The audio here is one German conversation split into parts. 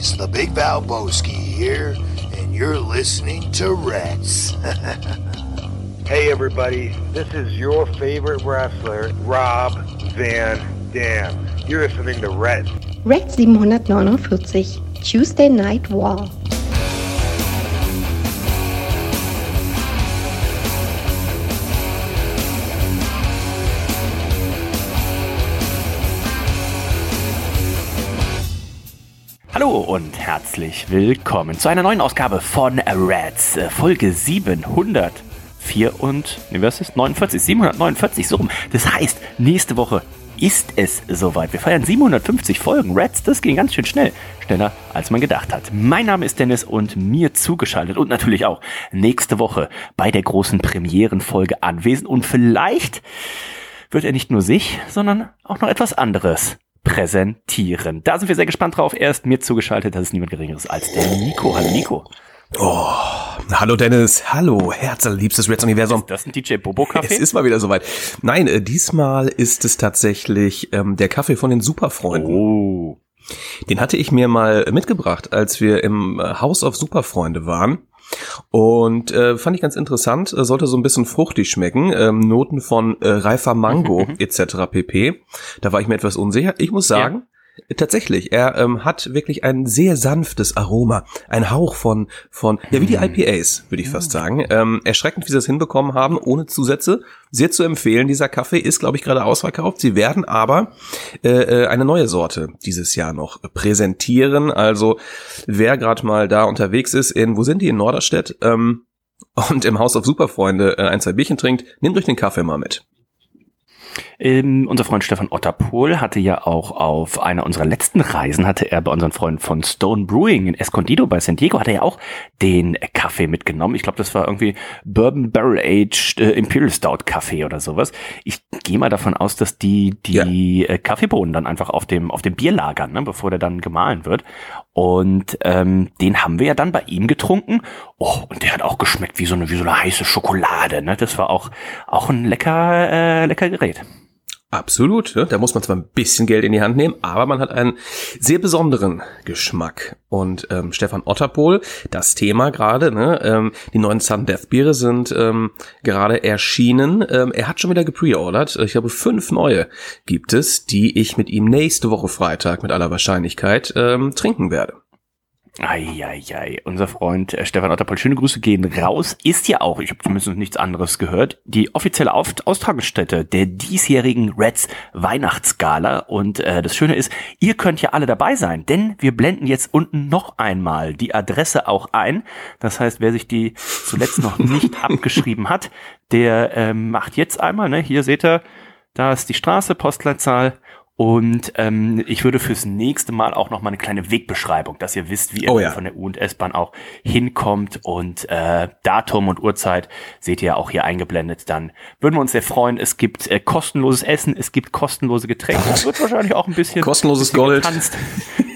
buddies. The Big Val Valboski here, and you're listening to Rats. Hey everybody, this is your favorite wrestler, Rob Van Dam. You're listening to Red. Red 749, Tuesday Night War. Hallo und herzlich willkommen zu einer neuen Ausgabe von Rats, äh, Folge 704 und, ne, was ist? 49, 749, so rum. Das heißt, nächste Woche ist es soweit. Wir feiern 750 Folgen. Rats, das ging ganz schön schnell. Schneller, als man gedacht hat. Mein Name ist Dennis und mir zugeschaltet und natürlich auch nächste Woche bei der großen Premierenfolge anwesend und vielleicht wird er nicht nur sich, sondern auch noch etwas anderes präsentieren. Da sind wir sehr gespannt drauf. Er ist mir zugeschaltet, das ist niemand Geringeres als der Nico. Hallo Nico. Oh, hallo Dennis, hallo, herzliebstes Reds Universum. Ist das ein DJ Bobo Kaffee? Es ist mal wieder soweit. Nein, äh, diesmal ist es tatsächlich ähm, der Kaffee von den Superfreunden. Oh. Den hatte ich mir mal mitgebracht, als wir im äh, House of Superfreunde waren. Und äh, fand ich ganz interessant, äh, sollte so ein bisschen fruchtig schmecken, ähm, Noten von äh, reifer Mango etc. pp. Da war ich mir etwas unsicher. Ich muss sagen, tatsächlich, er ähm, hat wirklich ein sehr sanftes Aroma, ein Hauch von von ja wie die IPAs würde ich fast sagen. Ähm, erschreckend, wie sie das hinbekommen haben, ohne Zusätze. Sehr zu empfehlen. Dieser Kaffee ist, glaube ich, gerade ausverkauft. Sie werden aber äh, äh, eine neue Sorte dieses Jahr noch präsentieren. Also wer gerade mal da unterwegs ist, in wo sind die in Norderstedt? Ähm, und im Haus auf Superfreunde äh, ein, zwei Bierchen trinkt, nehmt euch den Kaffee mal mit. Ähm, unser Freund Stefan Otterpohl hatte ja auch auf einer unserer letzten Reisen, hatte er bei unseren Freunden von Stone Brewing in Escondido bei San Diego, hat er ja auch den Kaffee mitgenommen. Ich glaube, das war irgendwie Bourbon Barrel Aged äh, Imperial Stout Kaffee oder sowas. Ich gehe mal davon aus, dass die die äh, Kaffeebohnen dann einfach auf dem auf dem Bier lagern, ne, bevor der dann gemahlen wird. Und ähm, den haben wir ja dann bei ihm getrunken. Oh, und der hat auch geschmeckt wie so eine wie so eine heiße Schokolade. Ne? Das war auch auch ein lecker äh, lecker Gerät. Absolut, ja. da muss man zwar ein bisschen Geld in die Hand nehmen, aber man hat einen sehr besonderen Geschmack. Und ähm, Stefan Otterpohl, das Thema gerade, ne, ähm, die neuen Sun Death Biere sind ähm, gerade erschienen. Ähm, er hat schon wieder gepreordert. Ich glaube, fünf neue gibt es, die ich mit ihm nächste Woche Freitag mit aller Wahrscheinlichkeit ähm, trinken werde. Eieiei, unser Freund äh, Stefan Otterpoll, schöne Grüße gehen raus, ist ja auch, ich habe zumindest nichts anderes gehört, die offizielle Auf Austragungsstätte der diesjährigen Reds Weihnachtsgala. Und äh, das Schöne ist, ihr könnt ja alle dabei sein, denn wir blenden jetzt unten noch einmal die Adresse auch ein. Das heißt, wer sich die zuletzt noch nicht abgeschrieben hat, der ähm, macht jetzt einmal, ne, hier seht ihr, da ist die Straße, Postleitzahl und ähm, ich würde fürs nächste Mal auch noch mal eine kleine Wegbeschreibung, dass ihr wisst, wie ihr Oh ja. von der U- und S-Bahn auch hinkommt. Und äh, Datum und Uhrzeit seht ihr ja auch hier eingeblendet. Dann würden wir uns sehr freuen. Es gibt äh, kostenloses Essen, es gibt kostenlose Getränke. Es wird wahrscheinlich auch ein bisschen Kostenloses bisschen Gold. getanzt,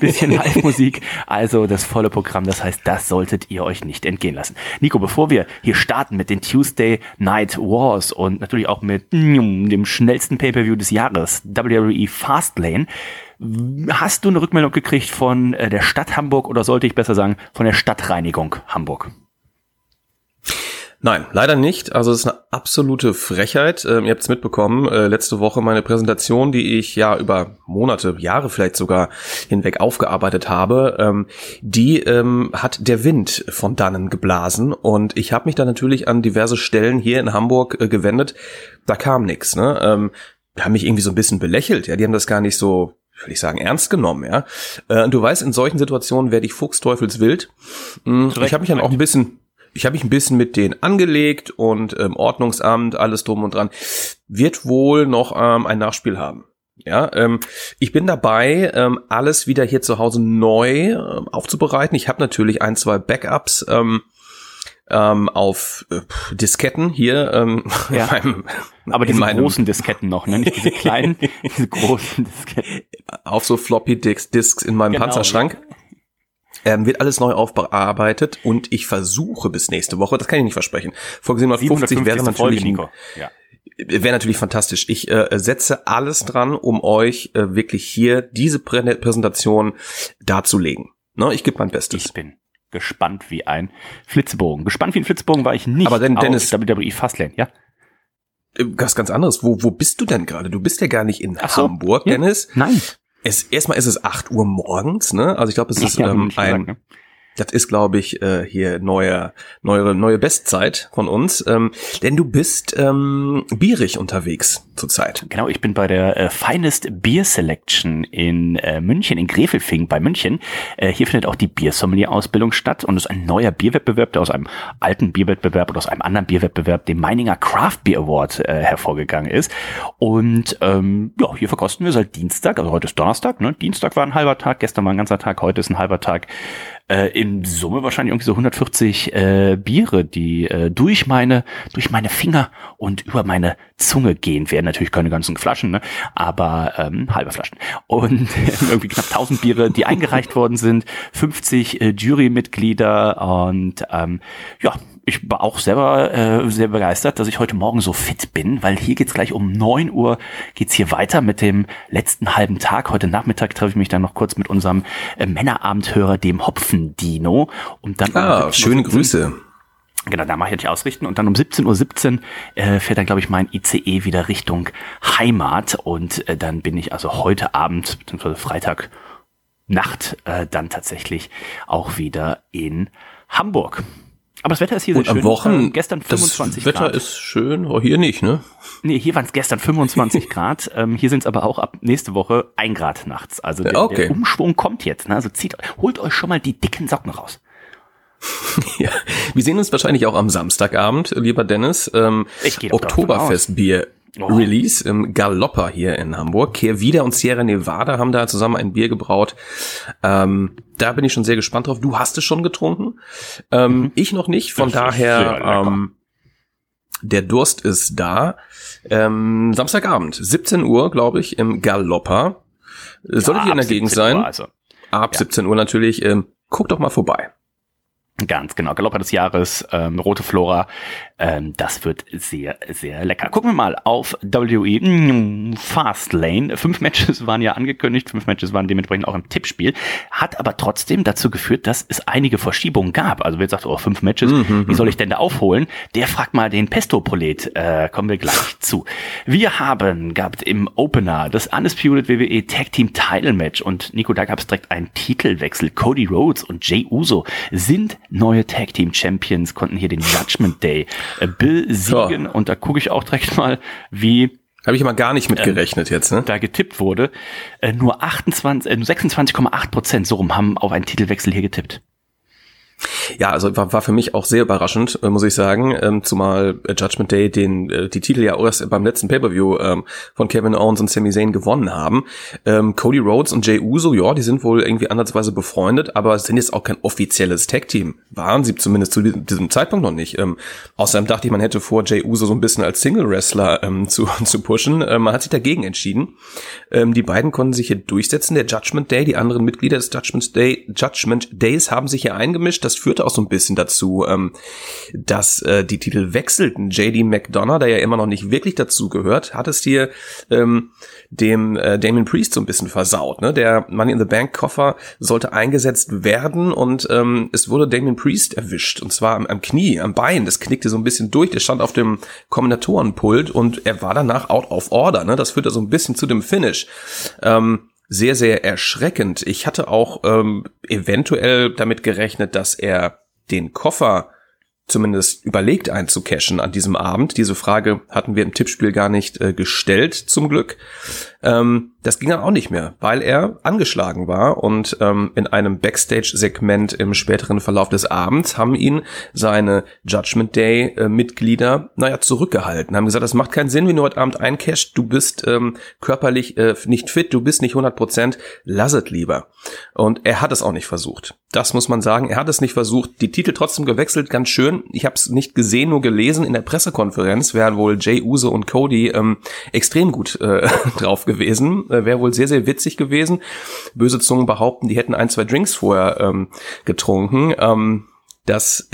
bisschen Live-Musik. Also das volle Programm. Das heißt, das solltet ihr euch nicht entgehen lassen. Nico, bevor wir hier starten mit den Tuesday Night Wars und natürlich auch mit mm, dem schnellsten Pay-per-View des Jahres, WWE Fastlane, hast du eine Rückmeldung gekriegt von äh, der Stadt Hamburg oder sollte ich besser sagen von der Stadtreinigung Hamburg? Nein, leider nicht. Also es ist eine absolute Frechheit. Ähm, ihr habt es mitbekommen, äh, letzte Woche meine Präsentation, die ich ja über Monate, Jahre vielleicht sogar hinweg aufgearbeitet habe, ähm, die ähm, hat der Wind von dannen geblasen und ich habe mich dann natürlich an diverse Stellen hier in Hamburg äh, gewendet. Da kam nichts. Ne? Haben mich irgendwie so ein bisschen belächelt. Ja, die haben das gar nicht so würde ich sagen, ernst genommen, ja. Äh, und du weißt, in solchen Situationen werde ich fuchsteufelswild. Mm, Ich habe mich dann auch ein bisschen, ich habe mich ein bisschen mit denen angelegt und ähm, Ordnungsamt, alles drum und dran, wird wohl noch ähm, ein Nachspiel haben. Ja, ähm, ich bin dabei, ähm, alles wieder hier zu Hause neu ähm, aufzubereiten. Ich habe natürlich ein, zwei Backups ähm, ähm, auf äh, Disketten hier ähm, Ja. in meinem, Aber diese meinem, großen Disketten noch, ne? Nicht diese kleinen, diese großen Disketten. auf so Floppy Disks, Disks in meinem Genau, Panzerschrank. Ähm, wird alles neu aufbearbeitet und ich versuche bis nächste Woche, das kann ich nicht versprechen. Folge 750 wäre 750. Folge, natürlich. Ja. wäre natürlich fantastisch. Ich äh, setze alles dran, um euch äh, wirklich hier diese Prä Präsentation darzulegen. Ne, ich gebe mein Bestes. Ich bin gespannt wie ein Flitzebogen. Gespannt wie ein Flitzebogen war ich nicht Aber denn, Dennis, WWE Fastlane, ja? Was äh, ganz anderes. Wo, wo bist du denn gerade? Du bist ja gar nicht in Ach so, Hamburg, ja. Dennis. Nein. Es, erstmal ist es 8 Uhr morgens, ne? Also ich glaube, es ist Ja, ähm, ein, sagen, ne? Das ist, glaube ich, äh, hier neue, neue, neue Bestzeit von uns. Ähm, denn du bist ähm, bierig unterwegs zurzeit. Genau, ich bin bei der äh, Finest Beer Selection in äh, München, in Grefelfing bei München. Äh, hier findet auch die Biersommelier-Ausbildung statt und es ist ein neuer Bierwettbewerb, der aus einem alten Bierwettbewerb oder aus einem anderen Bierwettbewerb, dem Meininger Craft Beer Award, äh, hervorgegangen ist. Und ähm, ja, hier verkosten wir seit Dienstag, also heute ist Donnerstag, ne? Dienstag war ein halber Tag, gestern war ein ganzer Tag, heute ist ein halber Tag. Äh, in Summe wahrscheinlich irgendwie so 140 äh, Biere, die äh, durch meine durch meine Finger und über meine Zunge gehen werden. Natürlich keine ganzen Flaschen, ne? aber ähm, halbe Flaschen. Und irgendwie knapp 1000 Biere, die eingereicht worden sind, 50 äh, Jurymitglieder und ähm, ja, ich war auch selber äh, sehr begeistert, dass ich heute Morgen so fit bin, weil hier geht's gleich um 9 Uhr geht's hier weiter mit dem letzten halben Tag. Heute Nachmittag treffe ich mich dann noch kurz mit unserem äh, Männerabendhörer, dem Hopfen-Dino. Und dann Ah, 17:17 schöne Grüße. Genau, da mache ich ja nicht ausrichten. Und dann um 17.17 Uhr äh, fährt dann, glaube ich, mein ICE wieder Richtung Heimat. Und äh, dann bin ich also heute Abend, beziehungsweise Freitag Nacht, äh, dann tatsächlich auch wieder in Hamburg. Aber das Wetter ist hier Und sehr schön. am Wochen, Ähm, gestern 25 das Wetter Grad. ist schön, oh, hier nicht, ne? Nee, hier waren es gestern 25 Grad. Ähm, hier sind es aber auch ab nächste Woche ein Grad nachts. Also der, Okay. der Umschwung kommt jetzt. Ne? Also zieht, holt euch schon mal die dicken Socken raus. Ja, wir sehen uns wahrscheinlich auch am Samstagabend, lieber Dennis. Ähm, Oktoberfestbier Oh. Release im Galopper hier in Hamburg. Kehrwieder und Sierra Nevada haben da zusammen ein Bier gebraut. Ähm, da bin ich schon sehr gespannt drauf. Du hast es schon getrunken. Ähm, Ich noch nicht. Von Mhm. Das daher, ähm, der Durst ist da. Ähm, Samstagabend, 17 Uhr, glaube ich, im Galopper. Solltet Ja, ihr in der Gegend 17 Uhr, sein? Also. Ab 17 Uhr natürlich. Ähm, guckt doch mal vorbei. Ganz genau, Galopper des Jahres, ähm, Rote Flora, ähm, das wird sehr, sehr lecker. Gucken wir mal auf WWE mm, Fastlane. Fünf Matches waren ja angekündigt, fünf Matches waren dementsprechend auch im Tippspiel, hat aber trotzdem dazu geführt, dass es einige Verschiebungen gab. Also wer sagt, oh, fünf Matches, wie soll ich denn da aufholen? Der fragt mal den Pesto-Prolet, äh, kommen wir gleich zu. Wir haben gehabt im Opener das Undisputed WWE Tag Team Title Match und Nico, da gab es direkt einen Titelwechsel. Cody Rhodes und Jay Uso sind neue Tag Team Champions, konnten hier den Judgment Day äh, besiegen und da gucke ich auch direkt mal, wie Habe ich mal gar nicht mit Ähm, jetzt, ne? da getippt wurde. Äh, nur 28, äh, nur 26,8 Prozent so rum haben auf einen Titelwechsel hier getippt. Ja, also war, war für mich auch sehr überraschend, äh, muss ich sagen, ähm, zumal äh, Judgment Day den äh, die Titel ja erst beim letzten Pay-per-View ähm, von Kevin Owens und Sami Zayn gewonnen haben. Ähm, Cody Rhodes und Jay Uso, ja, die sind wohl irgendwie ansatzweise befreundet, aber sind jetzt auch kein offizielles Tag-Team. Waren sie zumindest zu diesem Zeitpunkt noch nicht. Ähm, außerdem dachte ich, man hätte vor, Jay Uso so ein bisschen als Single-Wrestler ähm, zu, zu pushen. Ähm, man hat sich dagegen entschieden. Ähm, die beiden konnten sich hier durchsetzen. Der Judgment Day, die anderen Mitglieder des Judgment Day, Judgment Days haben sich hier eingemischt. Das führte auch so ein bisschen dazu, ähm, dass äh, die Titel wechselten. JD McDonough, der ja immer noch nicht wirklich dazu gehört, hat es hier ähm, dem äh, Damon Priest so ein bisschen versaut. Ne? Der Money in the Bank Koffer sollte eingesetzt werden und ähm, es wurde Damon Priest erwischt und zwar am, am Knie, am Bein. Das knickte so ein bisschen durch. Der stand auf dem Kommentatorenpult und er war danach out of order. Ne? Das führte so ein bisschen zu dem Finish. Ähm, sehr, sehr erschreckend. Ich hatte auch ähm, eventuell damit gerechnet, dass er den Koffer zumindest überlegt einzucashen an diesem Abend. Diese Frage hatten wir im Tippspiel gar nicht äh, gestellt, zum Glück. Ähm, das ging dann auch nicht mehr, weil er angeschlagen war und ähm, in einem Backstage-Segment im späteren Verlauf des Abends haben ihn seine Judgment Day-Mitglieder, naja, zurückgehalten, haben gesagt, das macht keinen Sinn, wenn du heute Abend eincashst, du bist ähm, körperlich äh, nicht fit, du bist nicht 100 Prozent, lass es lieber. Und er hat es auch nicht versucht. Das muss man sagen, er hat es nicht versucht. Die Titel trotzdem gewechselt, ganz schön. Ich habe es nicht gesehen, nur gelesen. In der Pressekonferenz wären wohl Jay Uso und Cody ähm, extrem gut äh, drauf gewesen. Äh, Wäre wohl sehr, sehr witzig gewesen. Böse Zungen behaupten, die hätten ein, zwei Drinks vorher ähm, getrunken. Ähm, das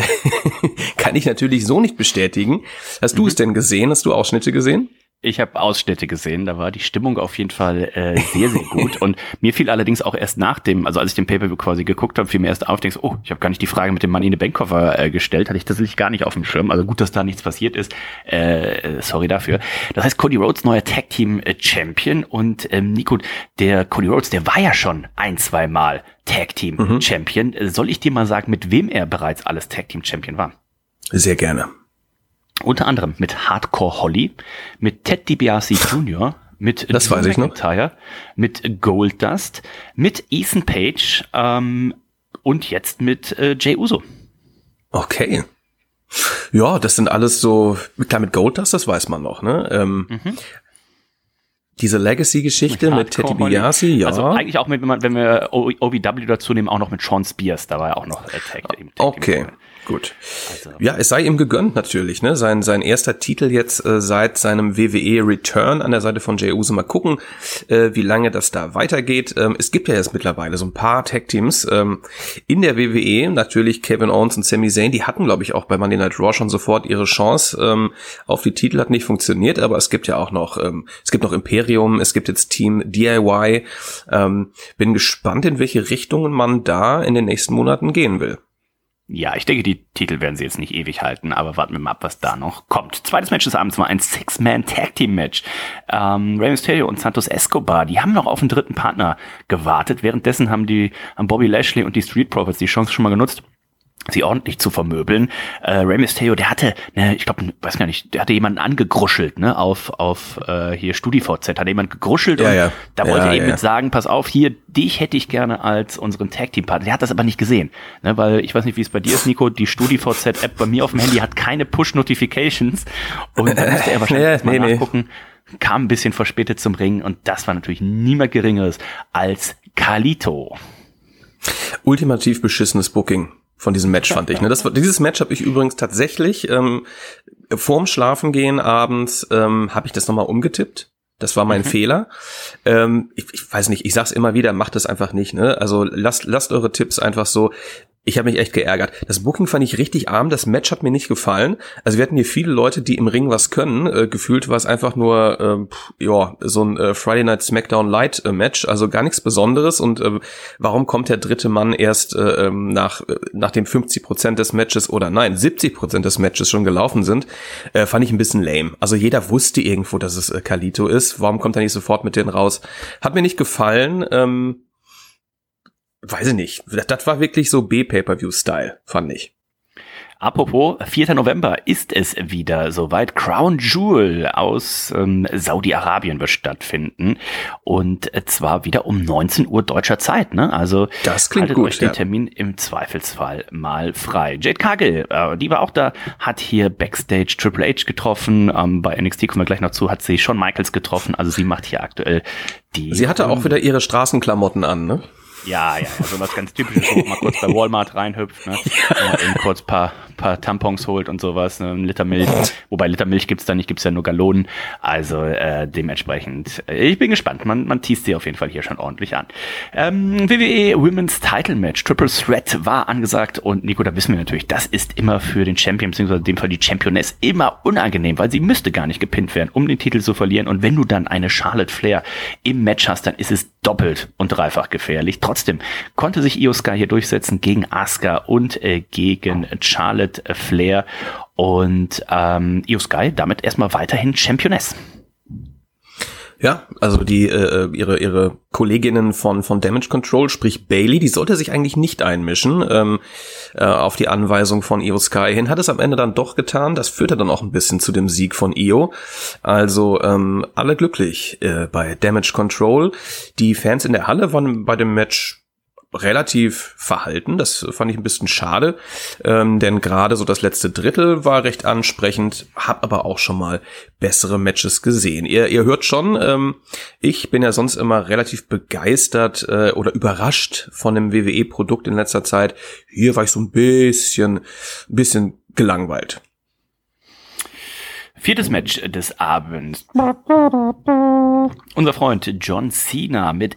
kann ich natürlich so nicht bestätigen. Hast du es denn gesehen? Hast du Ausschnitte gesehen? Ich habe Ausschnitte gesehen, da war die Stimmung auf jeden Fall äh, sehr, sehr gut. Und mir fiel allerdings auch erst nach dem, also als ich den Pay-Per-View quasi geguckt habe, fiel mir erst auf, denkst, oh, ich habe gar nicht die Frage mit dem Mann in den Bankkoffer äh, gestellt, hatte ich tatsächlich gar nicht auf dem Schirm. Also gut, dass da nichts passiert ist. Äh, sorry dafür. Das heißt, Cody Rhodes neuer Tag Team äh, Champion und ähm, Nico, der Cody Rhodes, der war ja schon ein, zwei Mal Tag Team mhm. Champion. Soll ich dir mal sagen, mit wem er bereits alles Tag Team Champion war? Sehr gerne. Unter anderem mit Hardcore Holly, mit Ted DiBiase Jr., mit das weiß ich McIntyre, noch. mit Goldust, mit Ethan Page ähm, und jetzt mit äh, Jay Uso. Okay. Ja, das sind alles so, klar mit Goldust, das weiß man noch, ne? Ähm, mhm. Diese Legacy-Geschichte mit, mit Teddy Biasi, ja. Also eigentlich auch mit, wenn, man, wenn wir OVW dazu nehmen, auch noch mit Sean Spears, da war ja auch noch Tag, Tag Okay. Team. Gut. Also. Ja, es sei ihm gegönnt natürlich, ne? Sein, sein erster Titel jetzt äh, seit seinem WWE Return an der Seite von Jey Uso. Mal gucken, äh, wie lange das da weitergeht. Ähm, es gibt ja jetzt mittlerweile so ein paar Tag-Teams ähm, in der WWE. Natürlich Kevin Owens und Sami Zayn, die hatten, glaube ich, auch bei Monday Night Raw schon sofort ihre Chance ähm, auf die Titel. Hat nicht funktioniert, aber es gibt ja auch noch, ähm, es gibt noch Imperium, es gibt jetzt Team DIY. Ähm, bin gespannt, in welche Richtungen man da in den nächsten Monaten gehen will. Ja, ich denke, die Titel werden sie jetzt nicht ewig halten, aber warten wir mal ab, was da noch kommt. Zweites Match des Abends war ein Six-Man-Tag-Team-Match. Ähm, Rey Mysterio und Santos Escobar, die haben noch auf den dritten Partner gewartet. Währenddessen haben die, haben Bobby Lashley und die Street Profits die Chance schon mal genutzt, sie ordentlich zu vermöbeln. Äh, Rey Mysterio, der hatte, ne, ich glaube, weiß gar nicht, der hatte jemanden angegruschelt, ne, auf auf äh, hier StudiVZ, hat jemand gegruschelt ja, und ja. da wollte ja, er eben mit sagen, pass auf, hier, dich hätte ich gerne als unseren Tag Team Partner. Der hat das aber nicht gesehen, ne, weil ich weiß nicht, wie es bei dir ist, Nico, die StudiVZ App bei mir auf dem Handy hat keine Push Notifications und da musste er wahrscheinlich ja, nee, mal nachgucken. Nee. Kam ein bisschen verspätet zum Ring und das war natürlich niemand Geringeres als Kalito. Ultimativ beschissenes Booking von diesem Match, fand ich. Ne? Das, dieses Match habe ich übrigens tatsächlich ähm, vorm Schlafengehen abends ähm, habe ich das nochmal umgetippt. Das war mein mhm. Fehler. Ähm, ich, ich weiß nicht, ich sag's immer wieder, macht es einfach nicht. Ne? Also lasst, lasst eure Tipps einfach so ich habe mich echt geärgert. Das Booking fand ich richtig arm, das Match hat mir nicht gefallen. Also wir hatten hier viele Leute, die im Ring was können. Äh, gefühlt war es einfach nur äh, ja so ein äh, Friday Night SmackDown Light äh, Match, also gar nichts Besonderes. Und äh, warum kommt der dritte Mann erst äh, ähm, nach äh, nachdem 50 Prozent des Matches oder nein 70 Prozent des Matches schon gelaufen sind, äh, fand ich ein bisschen lame. Also jeder wusste irgendwo, dass es äh, Kalito ist. Warum kommt er nicht sofort mit denen raus? Hat mir nicht gefallen. Ähm, weiß ich nicht. Das war wirklich so B-Pay-Per-View-Style, fand ich. Apropos, 4. November ist es wieder soweit. Crown Jewel aus ähm, Saudi-Arabien wird stattfinden. Und zwar wieder um 19 Uhr deutscher Zeit. Ne? Also das klingt haltet gut, euch den Termin im Zweifelsfall mal frei. Jade Cargill, äh, die war auch da, hat hier Backstage Triple H getroffen. Ähm, bei NXT kommen wir gleich noch zu, hat sie Shawn Michaels getroffen. Also sie macht hier aktuell die... Sie hatte auch wieder ihre Straßenklamotten an, ne? Ja, ja, so was ganz typisches, wo man mal kurz bei Walmart reinhüpft, ne? Ja. eben kurz paar, paar Tampons holt und sowas, ne? ein Liter Milch. Wobei Liter Milch gibt's da nicht, gibt's ja nur Gallonen. Also äh, dementsprechend, äh, ich bin gespannt. Man, man teast sie auf jeden Fall hier schon ordentlich an. Ähm, WWE Women's Title Match, Triple Threat war angesagt und Nico, da wissen wir natürlich, das ist immer für den Champion, beziehungsweise in dem Fall die Championess, immer unangenehm, weil sie müsste gar nicht gepinnt werden, um den Titel zu verlieren. Und wenn du dann eine Charlotte Flair im Match hast, dann ist es doppelt und dreifach gefährlich. Trotzdem konnte sich Io hier durchsetzen gegen Asuka und äh, gegen Charlotte Flair und ähm, Io damit erstmal weiterhin Championess. Ja, also die äh, ihre ihre Kolleginnen von von Damage Control, sprich Bailey, die sollte sich eigentlich nicht einmischen ähm, äh, auf die Anweisung von Io Sky hin, hat es am Ende dann doch getan. Das führte dann auch ein bisschen zu dem Sieg von Io. Also ähm, alle glücklich äh, bei Damage Control. Die Fans in der Halle waren bei dem Match relativ verhalten. Das fand ich ein bisschen schade, ähm, denn gerade so das letzte Drittel war recht ansprechend, hab aber auch schon mal bessere Matches gesehen. Ihr, ihr hört schon, ähm, ich bin ja sonst immer relativ begeistert äh, oder überrascht von dem WWE-Produkt in letzter Zeit. Hier war ich so ein bisschen, ein bisschen gelangweilt. Viertes Match des Abends. Unser Freund John Cena mit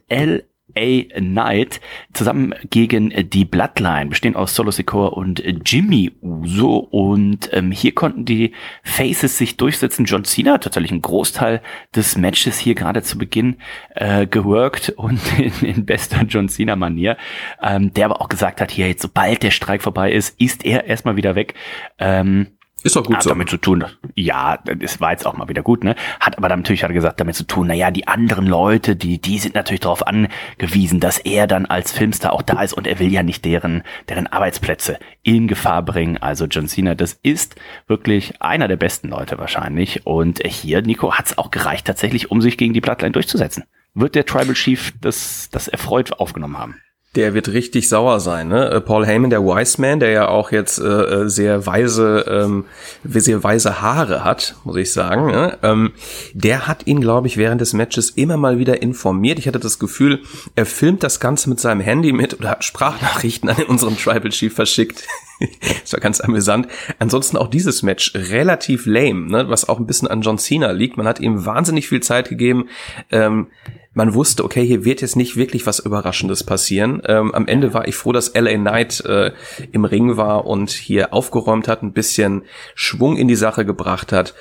El Knight zusammen gegen die Bloodline, bestehen aus Solo Secor und Jimmy Uso. Und ähm, hier konnten die Faces sich durchsetzen. John Cena hat tatsächlich einen Großteil des Matches hier gerade zu Beginn äh, geworkt und in, in bester John Cena-Manier, ähm, der aber auch gesagt hat, hier jetzt sobald der Streik vorbei ist, ist er erstmal wieder weg. Ähm, ist doch gut hat so. damit zu tun, ja, das war jetzt auch mal wieder gut, ne? Hat aber dann natürlich hat er gesagt, damit zu tun, naja, die anderen Leute, die, die sind natürlich darauf angewiesen, dass er dann als Filmstar auch da ist und er will ja nicht deren, deren Arbeitsplätze in Gefahr bringen. Also John Cena, das ist wirklich einer der besten Leute wahrscheinlich. Und hier, Nico, hat es auch gereicht tatsächlich, um sich gegen die Bloodline durchzusetzen. Wird der Tribal Chief das, das erfreut aufgenommen haben? Der wird richtig sauer sein, ne? Äh, Paul Heyman, der Wise Man, der ja auch jetzt äh, äh, sehr weise, ähm, sehr weise Haare hat, muss ich sagen. Ne? Ähm, der hat ihn, glaube ich, während des Matches immer mal wieder informiert. Ich hatte das Gefühl, er filmt das Ganze mit seinem Handy mit oder hat Sprachnachrichten an unseren Tribal Chief verschickt. das war ganz amüsant. Ansonsten auch dieses Match relativ lame, ne? was auch ein bisschen an John Cena liegt. Man hat ihm wahnsinnig viel Zeit gegeben. Ähm, man wusste, okay, hier wird jetzt nicht wirklich was Überraschendes passieren. Ähm, am Ende war ich froh, dass LA Knight äh, im Ring war und hier aufgeräumt hat, ein bisschen Schwung in die Sache gebracht hat.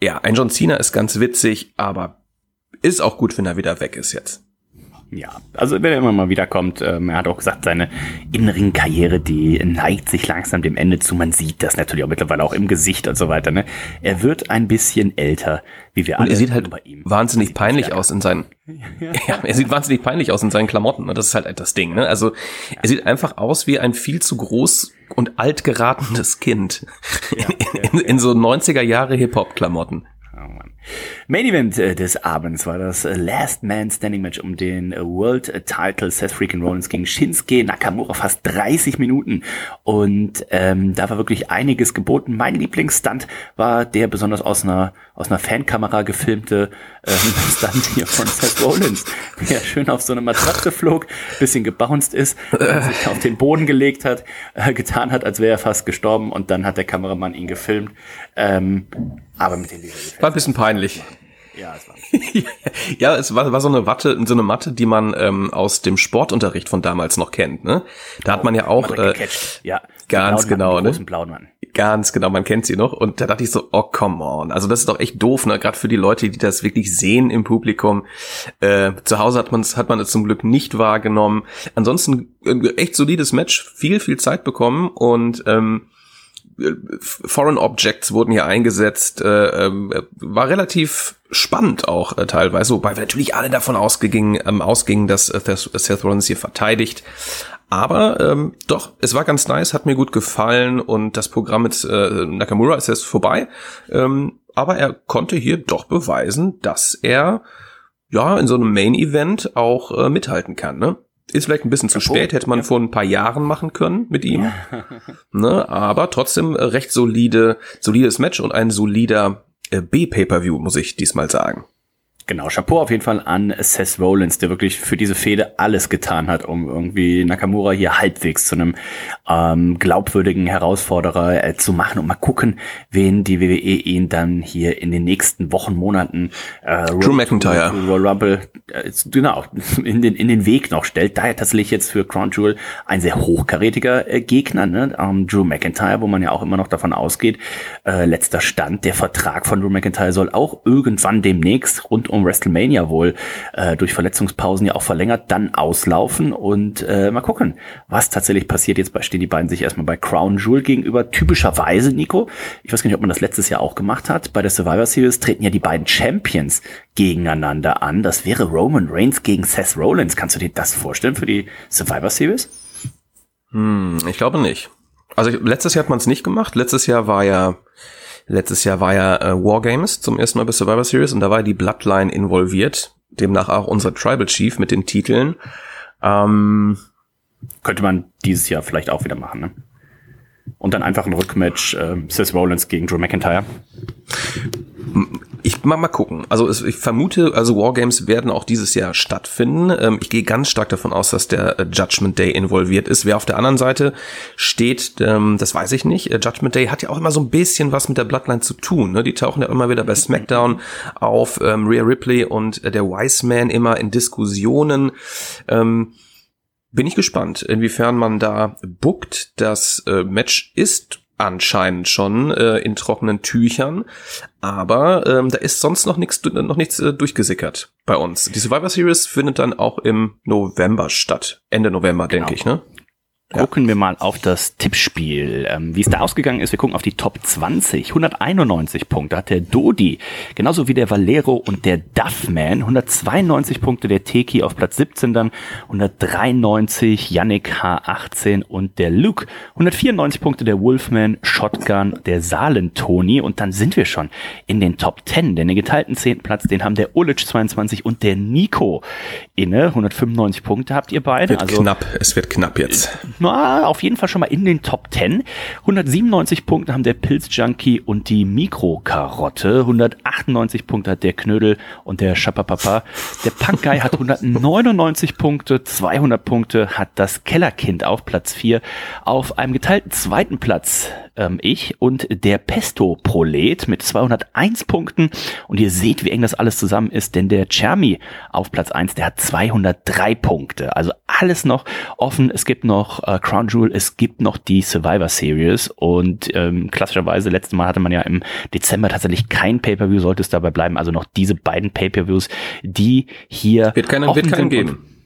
Ja, ein John Cena ist ganz witzig, aber ist auch gut, wenn er wieder weg ist jetzt. Ja, also wenn er immer mal wiederkommt, ähm, er hat auch gesagt, seine Innenring-Karriere, die neigt sich langsam dem Ende zu. Man sieht das natürlich auch mittlerweile auch im Gesicht und so weiter. Ne? Er wird ein bisschen älter, wie wir Und alle. er sieht halt bei ihm. wahnsinnig Sieht peinlich aus in seinen, ja, er sieht wahnsinnig peinlich aus in seinen Klamotten. Ne? Das ist halt das Ding. Ne? Also er sieht einfach aus wie ein viel zu groß und alt geratenes Kind in, in, in so 90er Jahre Hip-Hop-Klamotten. Oh Mann. Main Event äh, des Abends war das äh, Last Man Standing Match um den äh, World Title Seth Freaking Rollins gegen Shinsuke Nakamura fast 30 Minuten und ähm, da war wirklich einiges geboten. Mein Lieblingsstunt war der besonders aus einer aus einer Fankamera gefilmte ähm, Stunt hier von Seth Rollins, der schön auf so eine Matratze flog, bisschen gebounced ist, äh, sich auf den Boden gelegt hat, äh, getan hat, als wäre er fast gestorben und dann hat der Kameramann ihn gefilmt. Ähm, aber mit den War ein bisschen peinlich. ja, es war. ja, es war, war so eine Watte, so eine Matte, die man ähm, aus dem Sportunterricht von damals noch kennt. Ne? Da hat man ja auch äh, ja, ganz blauen genau, Mann, ne? großen blauen Mann. Ganz genau, man kennt sie noch. Und da dachte ich so, oh come on. Also das ist doch echt doof, ne? Gerade für die Leute, die das wirklich sehen im Publikum. Äh, zu Hause hat man es hat man es zum Glück nicht wahrgenommen. Ansonsten ein echt solides Match, viel, viel Zeit bekommen und ähm, Foreign Objects wurden hier eingesetzt, äh, ähm, war relativ spannend auch äh, teilweise, wobei wir natürlich alle davon ausgingen, ähm, ausgingen, dass äh, Seth Rollins hier verteidigt. Aber ähm, doch, es war ganz nice, hat mir gut gefallen und das Programm mit äh, Nakamura ist jetzt vorbei. Ähm, aber er konnte hier doch beweisen, dass er ja in so einem Main-Event auch äh, mithalten kann. Ne? Ist vielleicht ein bisschen zu spät, hätte man vor ein paar Jahren machen können mit ihm. ne? Aber trotzdem äh, recht solide, solides Match und ein solider äh, B-Pay-Per-View, muss ich diesmal sagen. Genau, Chapeau auf jeden Fall an Seth Rollins, der wirklich für diese Fehde alles getan hat, um irgendwie Nakamura hier halbwegs zu einem ähm, glaubwürdigen Herausforderer äh, zu machen und mal gucken, wen die WWE ihn dann hier in den nächsten Wochen, Monaten äh, Drew McIntyre. Rumble, äh, genau, in den, in den Weg noch stellt. Daher tatsächlich jetzt für Crown Jewel ein sehr hochkarätiger äh, Gegner, ne? ähm, Drew McIntyre, wo man ja auch immer noch davon ausgeht, äh, letzter Stand, der Vertrag von Drew McIntyre soll auch irgendwann demnächst rund um WrestleMania wohl äh, durch Verletzungspausen ja auch verlängert, dann auslaufen und äh, mal gucken, was tatsächlich passiert. Jetzt stehen die beiden sich erstmal bei Crown Jewel gegenüber. Typischerweise, Nico, ich weiß gar nicht, ob man das letztes Jahr auch gemacht hat, bei der Survivor Series treten ja die beiden Champions gegeneinander an. Das wäre Roman Reigns gegen Seth Rollins. Kannst du dir das vorstellen für die Survivor Series? Hm, ich glaube nicht. Also letztes Jahr hat man es nicht gemacht. Letztes Jahr war ja letztes Jahr war ja äh, War Games zum ersten Mal bei Survivor Series und da war die Bloodline involviert. Demnach auch unser Tribal Chief mit den Titeln. Ähm, Könnte man dieses Jahr vielleicht auch wieder machen, ne? Und dann einfach ein Rückmatch äh, Seth Rollins gegen Drew McIntyre. Ich mal mal gucken. Also ich vermute, also Wargames werden auch dieses Jahr stattfinden. Ähm, ich gehe ganz stark davon aus, dass der äh, Judgment Day involviert ist. Wer auf der anderen Seite steht, ähm, das weiß ich nicht. Äh, Judgment Day hat ja auch immer so ein bisschen was mit der Bloodline zu tun. Ne? Die tauchen ja immer wieder bei SmackDown auf. Ähm, Rhea Ripley und äh, der Wise Man immer in Diskussionen. Bin ich gespannt, inwiefern man da bookt. Das äh, Match ist anscheinend schon äh, in trockenen Tüchern, aber ähm, da ist sonst noch nichts noch nichts äh, durchgesickert bei uns. Die Survivor Series findet dann auch im November statt, Ende November, denke Genau. ich, ne? Gucken wir mal auf das Tippspiel, ähm, wie es da ausgegangen ist. Wir gucken auf die Top 20. 191 Punkte hat der Dodi, genauso wie der Valero und der Duffman. 192 Punkte der Teki auf Platz 17 dann. 193 Yannick H18 und der Luke. 194 Punkte der Wolfman, Shotgun, der Salen-Toni. Und dann sind wir schon in den Top 10. Denn den geteilten 10. Platz, den haben der Ulic 22 und der Nico inne. 195 Punkte habt ihr beide. Wird knapp, es wird knapp jetzt. Na, auf jeden Fall schon mal in den Top 10. 197 Punkte haben der Pilz-Junkie und die Mikrokarotte. 198 Punkte hat der Knödel und der Schapapapa. Der Punk-Guy hat 199 Punkte. 200 Punkte hat das Kellerkind auf Platz 4. Auf einem geteilten zweiten Platz ähm, ich und der Pesto-Prolet mit 201 Punkten. Und ihr seht, wie eng das alles zusammen ist, denn der Chermi auf Platz 1, der hat 203 Punkte. Also alles noch offen. Es gibt noch äh, Crown Jewel, es gibt noch die Survivor Series und ähm, klassischerweise, letztes Mal hatte man ja im Dezember tatsächlich kein Pay-Per-View, sollte es dabei bleiben. Also noch diese beiden Pay-Per-Views, die hier Wird keinen, wird keinen geben.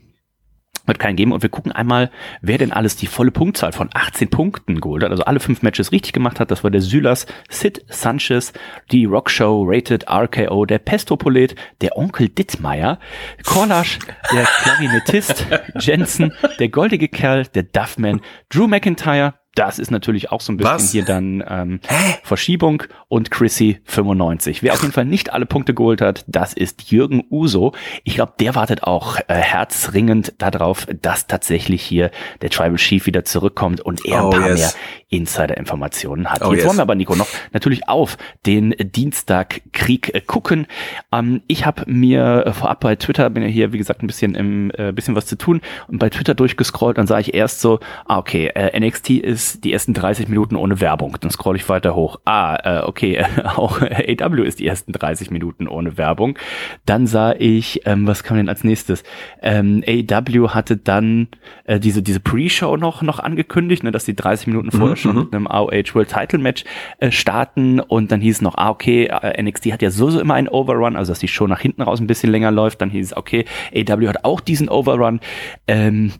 Wird keinen geben. Und wir gucken einmal, wer denn alles die volle Punktzahl von 18 Punkten geholt hat. Also alle fünf Matches richtig gemacht hat. Das war der Sylas, Sid Sanchez, die Rock Show, Rated, RKO, der Pestopolet, der Onkel Dittmeier, Korlasch, der Klarinettist, Jensen, der goldige Kerl, der Duffman, Drew McIntyre, das ist natürlich auch so ein bisschen Was? hier dann ähm, Verschiebung und Chrissy 95. Wer auf jeden Fall nicht alle Punkte geholt hat, das ist Jürgen Uso. Ich glaube, der wartet auch äh, herzringend darauf, dass tatsächlich hier der Tribal Chief wieder zurückkommt und er Oh, ein paar yes. mehr Insider-Informationen hat. Oh, Jetzt yes. wollen wir aber, Nico, noch natürlich auf den Dienstag-Krieg äh, gucken. Ähm, ich habe mir äh, vorab bei Twitter, bin ja hier, wie gesagt, ein bisschen im äh, bisschen was zu tun und bei Twitter durchgescrollt, dann sah ich erst so, ah, okay, äh, NXT ist die ersten 30 Minuten ohne Werbung. Dann scroll ich weiter hoch. Ah, äh, okay, äh, auch AW ist die ersten 30 Minuten ohne Werbung. Dann sah ich, ähm, was kam denn als nächstes? Ähm, AW hatte dann äh, diese, diese Pre-Show noch, noch angekündigt, ne, dass die 30 Minuten vorher schon mit einem AOH World Title Match äh, starten und dann hieß es noch, ah, okay, äh, NXT hat ja sowieso immer einen Overrun, also dass die Show nach hinten raus ein bisschen länger läuft. Dann hieß es, okay, AW hat auch diesen Overrun. Ähm,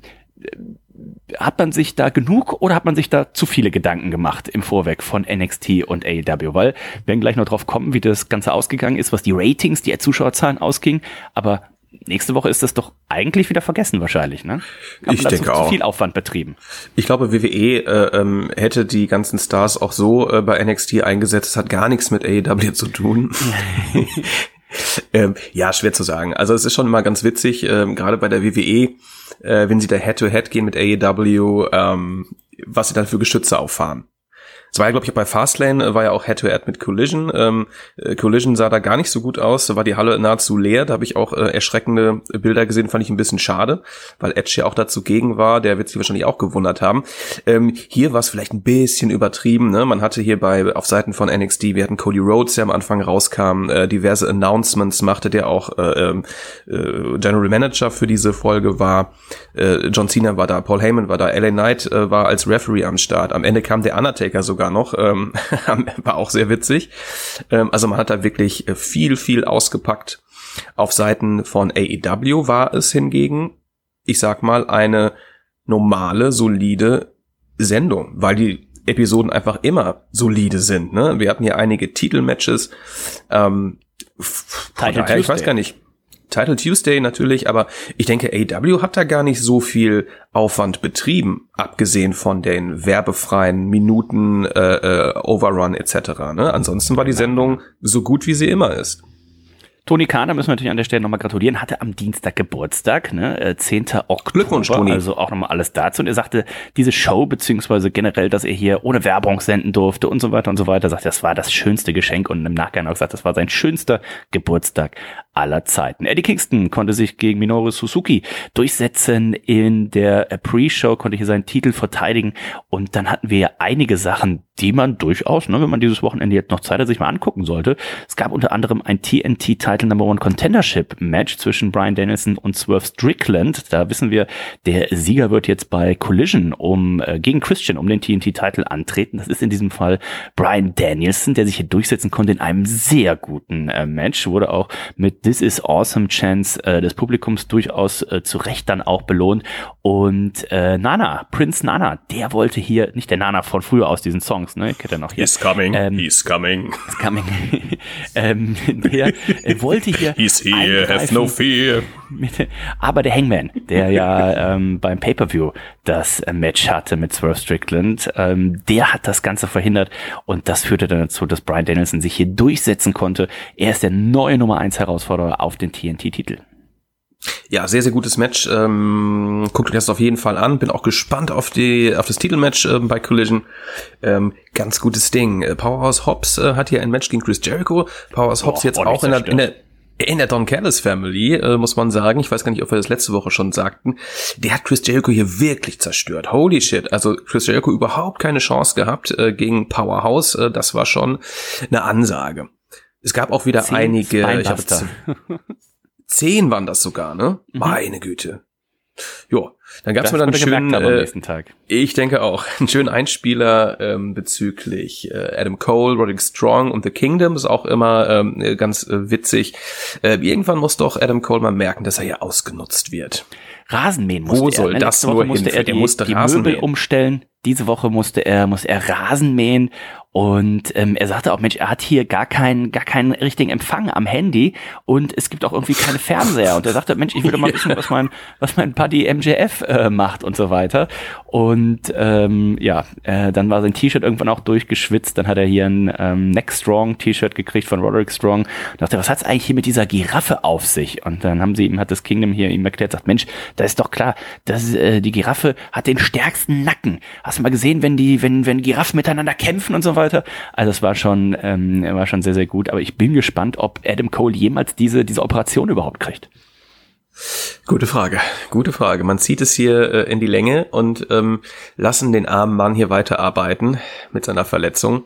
hat man sich da genug oder hat man sich da zu viele Gedanken gemacht im Vorweg von NXT und AEW? Weil wir werden gleich noch drauf kommen, wie das Ganze ausgegangen ist, was die Ratings, die Zuschauerzahlen ausging. Aber nächste Woche ist das doch eigentlich wieder vergessen wahrscheinlich, ne? Hat Ich denke auch. zu viel Aufwand betrieben. Ich glaube, WWE äh, ähm, hätte die ganzen Stars auch so äh, bei NXT eingesetzt. Das hat gar nichts mit AEW zu tun. ähm, ja, schwer zu sagen. Also es ist schon immer ganz witzig, ähm, gerade bei der WWE, äh, wenn sie da Head-to-Head gehen mit AEW, ähm, was sie dann für Geschütze auffahren. Es war ja, glaube ich, bei Fastlane, äh, war ja auch Head-to-Head mit Collision. Ähm, äh, Collision sah da gar nicht so gut aus, da war die Halle nahezu leer. Da habe ich auch äh, erschreckende Bilder gesehen, fand ich ein bisschen schade, weil Edge ja auch dazu gegen war. Der wird sich wahrscheinlich auch gewundert haben. Ähm, hier war es vielleicht ein bisschen übertrieben. Ne? Man hatte hier bei auf Seiten von NXT, wir hatten Cody Rhodes, der am Anfang rauskam, äh, diverse Announcements machte, der auch äh, ähm, äh, General Manager für diese Folge war. Äh, John Cena war da, Paul Heyman war da, LA Knight äh, war als Referee am Start. Am Ende kam der Undertaker sogar noch, ähm, war auch sehr witzig. Ähm, also man hat da wirklich äh, viel, viel ausgepackt. Auf Seiten von AEW war es hingegen, ich sag mal, eine normale, solide Sendung, weil die Episoden einfach immer solide sind. Ne? Wir hatten hier einige Titelmatches. Ähm, daher, ich weiß gar nicht. Title Tuesday natürlich, aber ich denke, AW hat da gar nicht so viel Aufwand betrieben, abgesehen von den werbefreien Minuten, äh, äh, Overrun etc. Ne? Ansonsten war die Sendung so gut, wie sie immer ist. Toni Kahn, müssen wir natürlich an der Stelle nochmal gratulieren, hatte am Dienstag Geburtstag, ne, 10. Äh, Oktober. Also auch nochmal alles dazu. Und er sagte, diese Show, beziehungsweise generell, dass er hier ohne Werbung senden durfte und so weiter und so weiter, sagt, das war das schönste Geschenk und im Nachgang auch gesagt, das war sein schönster Geburtstag aller Zeiten. Eddie Kingston konnte sich gegen Minoru Suzuki durchsetzen. In der Pre-Show konnte hier seinen Titel verteidigen. Und dann hatten wir ja einige Sachen, die man durchaus, ne, wenn man dieses Wochenende jetzt noch Zeit hat, sich mal angucken sollte. Es gab unter anderem ein TNT Title Number One Contendership Match zwischen Brian Danielson und Swerve Strickland. Da wissen wir, der Sieger wird jetzt bei Collision um äh, gegen Christian um den TNT Title antreten. Das ist in diesem Fall Brian Danielson, der sich hier durchsetzen konnte in einem sehr guten äh, Match. Wurde auch mit This is Awesome Chance äh, des Publikums durchaus äh, zu Recht dann auch belohnt. Und äh, Nana, Prince Nana, der wollte hier, nicht der Nana von früher aus diesen Songs, ne, kennt er noch hier. He's coming, ähm, he's coming. He's coming. ähm, der äh, wollte hier He's here, have no fear. Mit, aber der Hangman, der ja ähm, beim Pay-Per-View das äh, Match hatte mit Swerve Strickland, ähm, der hat das Ganze verhindert und das führte dann dazu, dass Brian Danielson sich hier durchsetzen konnte. Er ist der neue Nummer 1 Herausforderer auf den TNT-Titel. Ja, sehr, sehr gutes Match. Ähm, guckt euch das auf jeden Fall an. Bin auch gespannt auf die, auf das Titelmatch ähm, bei Collision. Ähm, ganz gutes Ding. Äh, Powerhouse Hobbs äh, hat hier ein Match gegen Chris Jericho. Powerhouse Hobbs jetzt auch in der, in der, in der Don Callis Family, äh, muss man sagen. Ich weiß gar nicht, ob wir das letzte Woche schon sagten. Der hat Chris Jericho hier wirklich zerstört. Holy shit. Also Chris Jericho überhaupt keine Chance gehabt äh, gegen Powerhouse. Äh, das war schon eine Ansage. Es gab auch wieder Zehn einige, ich habe Zehn waren das sogar, ne? Mhm. Meine Güte. Jo, dann gab's mir dann einen schönen, äh, ich denke auch, einen schönen Einspieler ähm, bezüglich äh, Adam Cole, Roderick Strong und The Kingdom ist auch immer ähm, ganz äh, witzig. Äh, irgendwann muss doch Adam Cole mal merken, dass er hier ausgenutzt wird. Rasenmähen musste Wo er. soll ne? das nur musste hin? Er die, musste die Möbel umstellen. Diese Woche musste er, muss er Rasen mähen und ähm, er sagte auch, Mensch, er hat hier gar keinen, gar keinen richtigen Empfang am Handy und es gibt auch irgendwie keine Fernseher. Und er sagte, Mensch, ich würde mal wissen, was mein, was mein Buddy MJF äh, macht und so weiter. Und ähm, ja, äh, dann war sein T-Shirt irgendwann auch durchgeschwitzt. Dann hat er hier ein ähm, Neck Strong T-Shirt gekriegt von Roderick Strong. Und dachte, was hat's eigentlich hier mit dieser Giraffe auf sich? Und dann haben sie ihm, hat das Kingdom hier ihm erklärt, sagt, Mensch, da ist doch klar, dass äh, die Giraffe hat den stärksten Nacken. Hast du mal gesehen, wenn die, wenn, wenn Giraffen miteinander kämpfen und so weiter? Weiter. Also es war schon, ähm, war schon sehr, sehr gut. Aber ich bin gespannt, ob Adam Cole jemals diese, diese Operation überhaupt kriegt. Gute Frage, gute Frage. Man zieht es hier äh, in die Länge und ähm, lassen den armen Mann hier weiterarbeiten mit seiner Verletzung.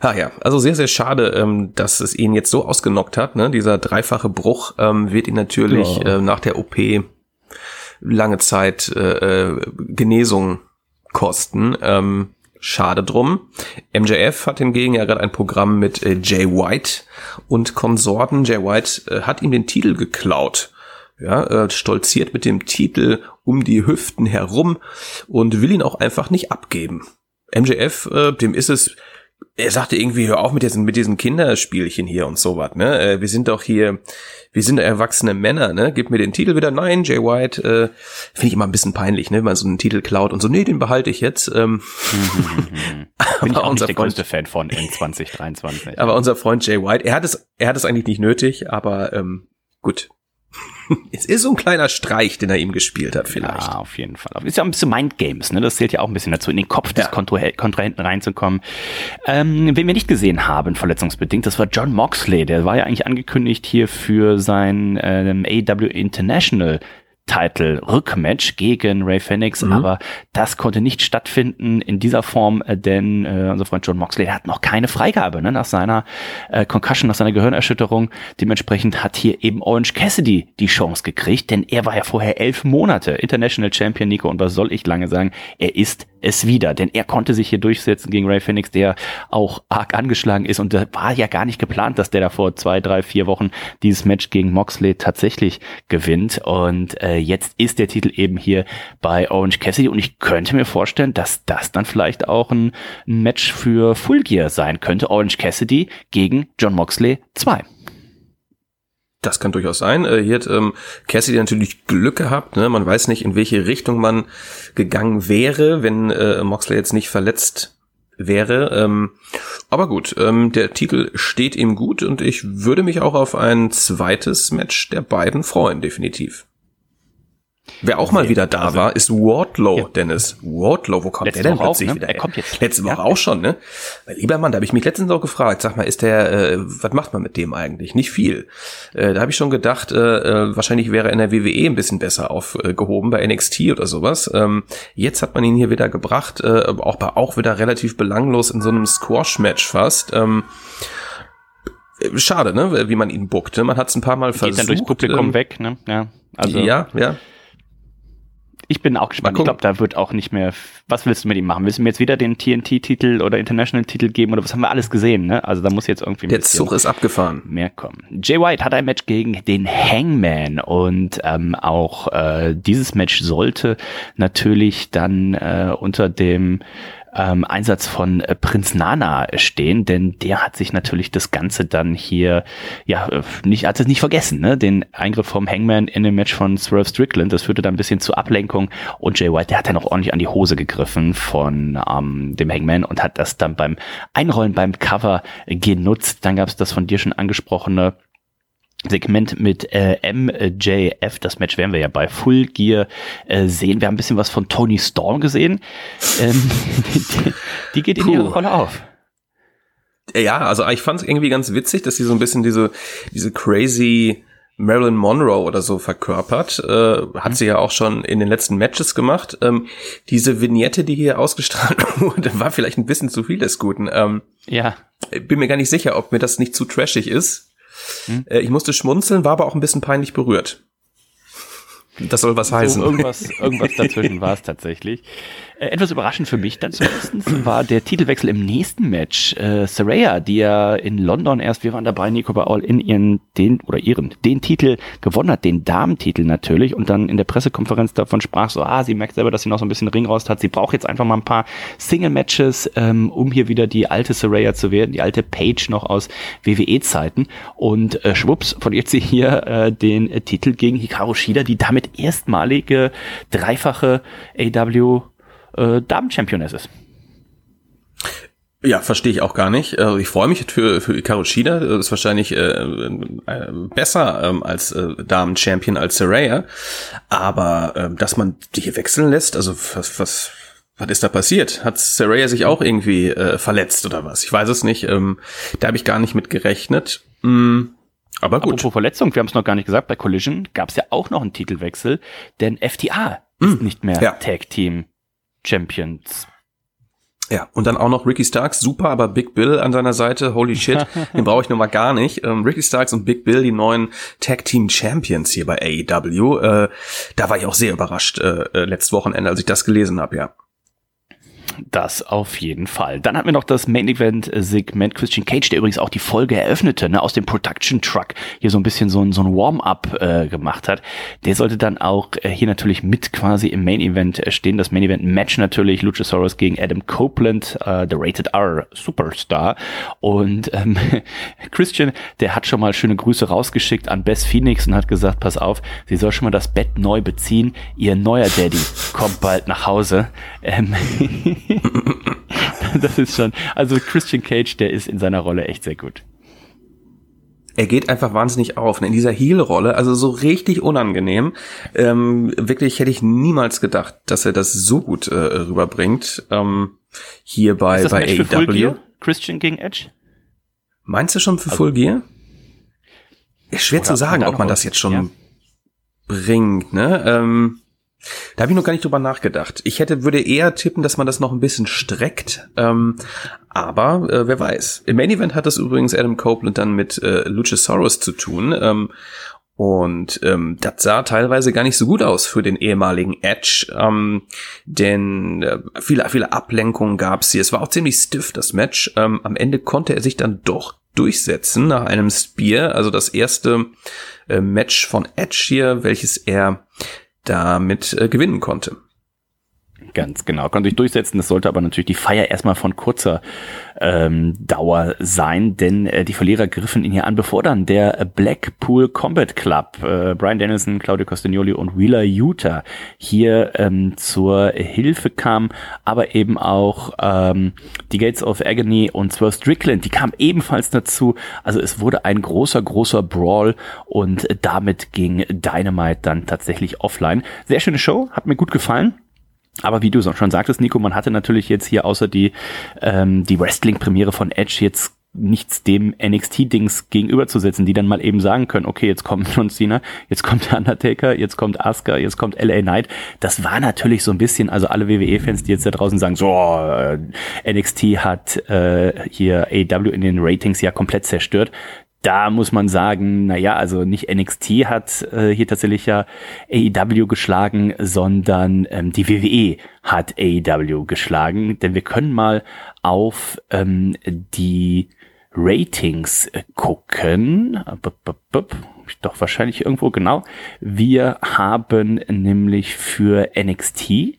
Ah ja, also sehr, sehr schade, ähm, dass es ihn jetzt so ausgenockt hat. Ne? Dieser dreifache Bruch ähm, wird ihn natürlich ja. äh, nach der OP lange Zeit äh, äh Genesung kosten. Ähm, Schade drum. MJF hat hingegen ja gerade ein Programm mit äh, Jay White und Konsorten. Jay White äh, hat ihm den Titel geklaut. Ja, äh, stolziert mit dem Titel um die Hüften herum und will ihn auch einfach nicht abgeben. MJF, äh, dem ist es er sagte irgendwie, hör auf mit diesen, mit diesen Kinderspielchen hier und sowas, ne? Äh, wir sind doch hier, wir sind erwachsene Männer, ne? Gib mir den Titel wieder. Nein, Jay White, äh, finde ich immer ein bisschen peinlich, ne? Wenn man so einen Titel klaut und so, nee, den behalte ich jetzt. Ähm, Bin ich auch nicht der größte Fan von in 2023. aber unser Freund Jay White, er hat es, er hat es eigentlich nicht nötig, aber ähm, gut, es ist so ein kleiner Streich, den er ihm gespielt hat, vielleicht. Ja, auf jeden Fall. Ist ja ein bisschen Mindgames, ne? Das zählt ja auch ein bisschen dazu, in den Kopf des ja. Kontrahenten reinzukommen. Ähm, wen wir nicht gesehen haben, verletzungsbedingt, das war John Moxley. Der war ja eigentlich angekündigt hier für sein ähm, AW International Title Rückmatch gegen Ray Phoenix, mhm. aber das konnte nicht stattfinden in dieser Form, äh, denn äh, unser Freund John Moxley hat noch keine Freigabe ne, nach seiner äh, Concussion, nach seiner Gehirnerschütterung. Dementsprechend hat hier eben Orange Cassidy die Chance gekriegt, denn er war ja vorher elf Monate International Champion, Nico, und was soll ich lange sagen, er ist es wieder, denn er konnte sich hier durchsetzen gegen Ray Phoenix, der auch arg angeschlagen ist und da war ja gar nicht geplant, dass der da vor zwei, drei, vier Wochen dieses Match gegen Moxley tatsächlich gewinnt und äh, jetzt ist der Titel eben hier bei Orange Cassidy und ich könnte mir vorstellen, dass das dann vielleicht auch ein, ein Match für Full Gear sein könnte. Orange Cassidy gegen John Moxley 2. Das kann durchaus sein. Äh, hier hat ähm, Cassidy natürlich Glück gehabt. Ne? Man weiß nicht, in welche Richtung man gegangen wäre, wenn äh, Moxley jetzt nicht verletzt wäre. Ähm, aber gut, ähm, der Titel steht ihm gut und ich würde mich auch auf ein zweites Match der beiden freuen, definitiv. Wer auch mal wieder da also, war, ist Wardlow, ja. Dennis. Wardlow, wo kommt Letzte der denn Woche plötzlich auch, ne? wieder? Er kommt jetzt. Letzte Woche ja. auch schon, ne? Weil, lieber Mann, da habe ich mich letztens auch gefragt, sag mal, ist der, äh, was macht man mit dem eigentlich? Nicht viel. Äh, da habe ich schon gedacht, äh, äh wahrscheinlich wäre er in der WWE ein bisschen besser aufgehoben, bei NXT oder sowas. Ähm, jetzt hat man ihn hier wieder gebracht, äh, auch, auch wieder relativ belanglos in so einem Squash-Match fast. Ähm, schade, ne, wie man ihn buckte. Man hat es ein paar Mal Geht versucht. Geht dann durchs Publikum ähm, weg, ne? Ja, also. Ja, ja. Ich bin auch gespannt. Ich glaube, da wird auch nicht mehr. Was willst du mit ihm machen? Willst du mir jetzt wieder den TNT-Titel oder International-Titel geben oder was haben wir alles gesehen? Ne? Also da muss jetzt irgendwie. Der Zug ist abgefahren. Mehr kommen. Jay White hat ein Match gegen den Hangman und ähm, auch äh, dieses Match sollte natürlich dann äh, unter dem ähm, Einsatz von äh, Prinz Nana stehen, denn der hat sich natürlich das Ganze dann hier, ja, äh, nicht, hat es nicht vergessen, ne? Den Eingriff vom Hangman in dem Match von Swerve Strickland, das führte dann ein bisschen zur Ablenkung und Jay White, der hat dann auch ordentlich an die Hose gegriffen von ähm, dem Hangman und hat das dann beim Einrollen beim Cover genutzt. Dann gab es das von dir schon angesprochene Segment mit äh, MJF, das Match werden wir ja bei Full Gear äh, sehen. Wir haben ein bisschen was von Tony Storm gesehen. Ähm, die, die, geht in ihre Rolle auf. Ja, also ich fand es irgendwie ganz witzig, dass sie so ein bisschen diese, diese crazy Marilyn Monroe oder so verkörpert. Äh, hat mhm. sie ja auch schon in den letzten Matches gemacht. Ähm, diese Vignette, die hier ausgestrahlt wurde, war vielleicht ein bisschen zu viel des Guten. Ähm, ja. Bin mir gar nicht sicher, ob mir das nicht zu trashig ist. Hm? Ich musste schmunzeln, war aber auch ein bisschen peinlich berührt. Das soll was heißen. So irgendwas, irgendwas dazwischen war es tatsächlich. Äh, etwas überraschend für mich dann zumindest war der Titelwechsel im nächsten Match. Äh, Saraya, die ja in London erst, wir waren dabei, Nico bei All in ihren, den, oder ihren, den Titel gewonnen hat, den Damentitel natürlich, und dann in der Pressekonferenz davon sprach, so, ah, sie merkt selber, dass sie noch so ein bisschen Ringrost hat. Sie braucht jetzt einfach mal ein paar Single-Matches, ähm, um hier wieder die alte Saraya zu werden, die alte Page noch aus WWE-Zeiten. Und äh, schwupps, verliert sie hier äh, den äh, Titel gegen Hikaru Shida, die damit erstmalige dreifache AW äh, Damen-Championess ist. Ja, verstehe ich auch gar nicht. Also ich freue mich für, für Ikaru Shida. Das ist wahrscheinlich äh, äh, besser ähm, als äh, Damen-Champion als Saraya. Aber äh, dass man die hier wechseln lässt, also was, was, was ist da passiert? Hat Saraya sich auch irgendwie äh, verletzt oder was? Ich weiß es nicht. Ähm, da habe ich gar nicht mit gerechnet. Mm, aber gut. Apropos Verletzung, wir haben es noch gar nicht gesagt, bei Collision gab es ja auch noch einen Titelwechsel, denn FTA mm, ist nicht mehr ja. Tag Team Champions. Ja, und dann auch noch Ricky Starks, super, aber Big Bill an seiner Seite, holy shit, den brauche ich nun mal gar nicht. Ähm, Ricky Starks und Big Bill, die neuen Tag Team Champions hier bei AEW, äh, da war ich auch sehr überrascht äh, äh letztes Wochenende, als ich das gelesen habe, ja. Das auf jeden Fall. Dann hatten wir noch das Main Event Segment Christian Cage, der übrigens auch die Folge eröffnete, ne, aus dem Production Truck hier so ein bisschen so ein, so ein Warm-up äh, gemacht hat. Der sollte dann auch äh, hier natürlich mit quasi im Main Event äh, stehen. Das Main Event Match natürlich Luchasaurus gegen Adam Copeland, äh, der Rated R Superstar. Und ähm, Christian, der hat schon mal schöne Grüße rausgeschickt an Bess Phoenix und hat gesagt, pass auf, sie soll schon mal das Bett neu beziehen. Ihr neuer Daddy kommt bald nach Hause. Ähm, das ist schon, also Christian Cage, der ist in seiner Rolle echt sehr gut. Er geht einfach wahnsinnig auf. Ne? In dieser Heel-Rolle, also so richtig unangenehm. Ähm, wirklich hätte ich niemals gedacht, dass er das so gut äh, rüberbringt. Ähm, hier bei, ist das bei Match AEW. Für Full Gear? Christian gegen Edge? Meinst du schon für also, Full Gear? Ist schwer zu sagen, ob man das jetzt schon ja. bringt, ne? Ähm, da habe ich noch gar nicht drüber nachgedacht. Ich hätte, würde eher tippen, dass man das noch ein bisschen streckt. Ähm, aber äh, wer weiß. Im Main Event hat das übrigens Adam Copeland dann mit äh, Luchasaurus zu tun. Ähm, und ähm, das sah teilweise gar nicht so gut aus für den ehemaligen Edge, ähm, denn äh, viele, viele Ablenkungen gab es hier. Es war auch ziemlich stiff, das Match. Ähm, am Ende konnte er sich dann doch durchsetzen nach einem Spear, also das erste äh, Match von Edge hier, welches er damit äh, gewinnen konnte. Ganz genau, konnte sich durchsetzen. Das sollte aber natürlich die Feier erstmal von kurzer ähm, Dauer sein, denn äh, die Verlierer griffen ihn hier an, bevor dann der Blackpool Combat Club, äh, Brian Dennison, Claudio Castagnoli und Wheeler Utah hier ähm, zur Hilfe kam, aber eben auch ähm, die Gates of Agony und Swerve Strickland, die kamen ebenfalls dazu. Also es wurde ein großer, großer Brawl und damit ging Dynamite dann tatsächlich offline. Sehr schöne Show, hat mir gut gefallen. Aber wie du schon sagtest, Nico, man hatte natürlich jetzt hier außer die, ähm, die Wrestling-Premiere von Edge jetzt nichts dem NXT-Dings gegenüberzusetzen, die dann mal eben sagen können, okay, jetzt kommt John Cena, jetzt kommt der Undertaker, jetzt kommt Asuka, jetzt kommt LA Knight. Das war natürlich so ein bisschen, also alle WWE-Fans, die jetzt da draußen sagen, so, äh, NXT hat äh, hier AW in den Ratings ja komplett zerstört da muss man sagen, naja, also nicht NXT hat äh, hier tatsächlich ja AEW geschlagen, sondern ähm, die WWE hat AEW geschlagen, denn wir können mal auf ähm, die Ratings gucken. Doch wahrscheinlich irgendwo genau. Wir haben nämlich für NXT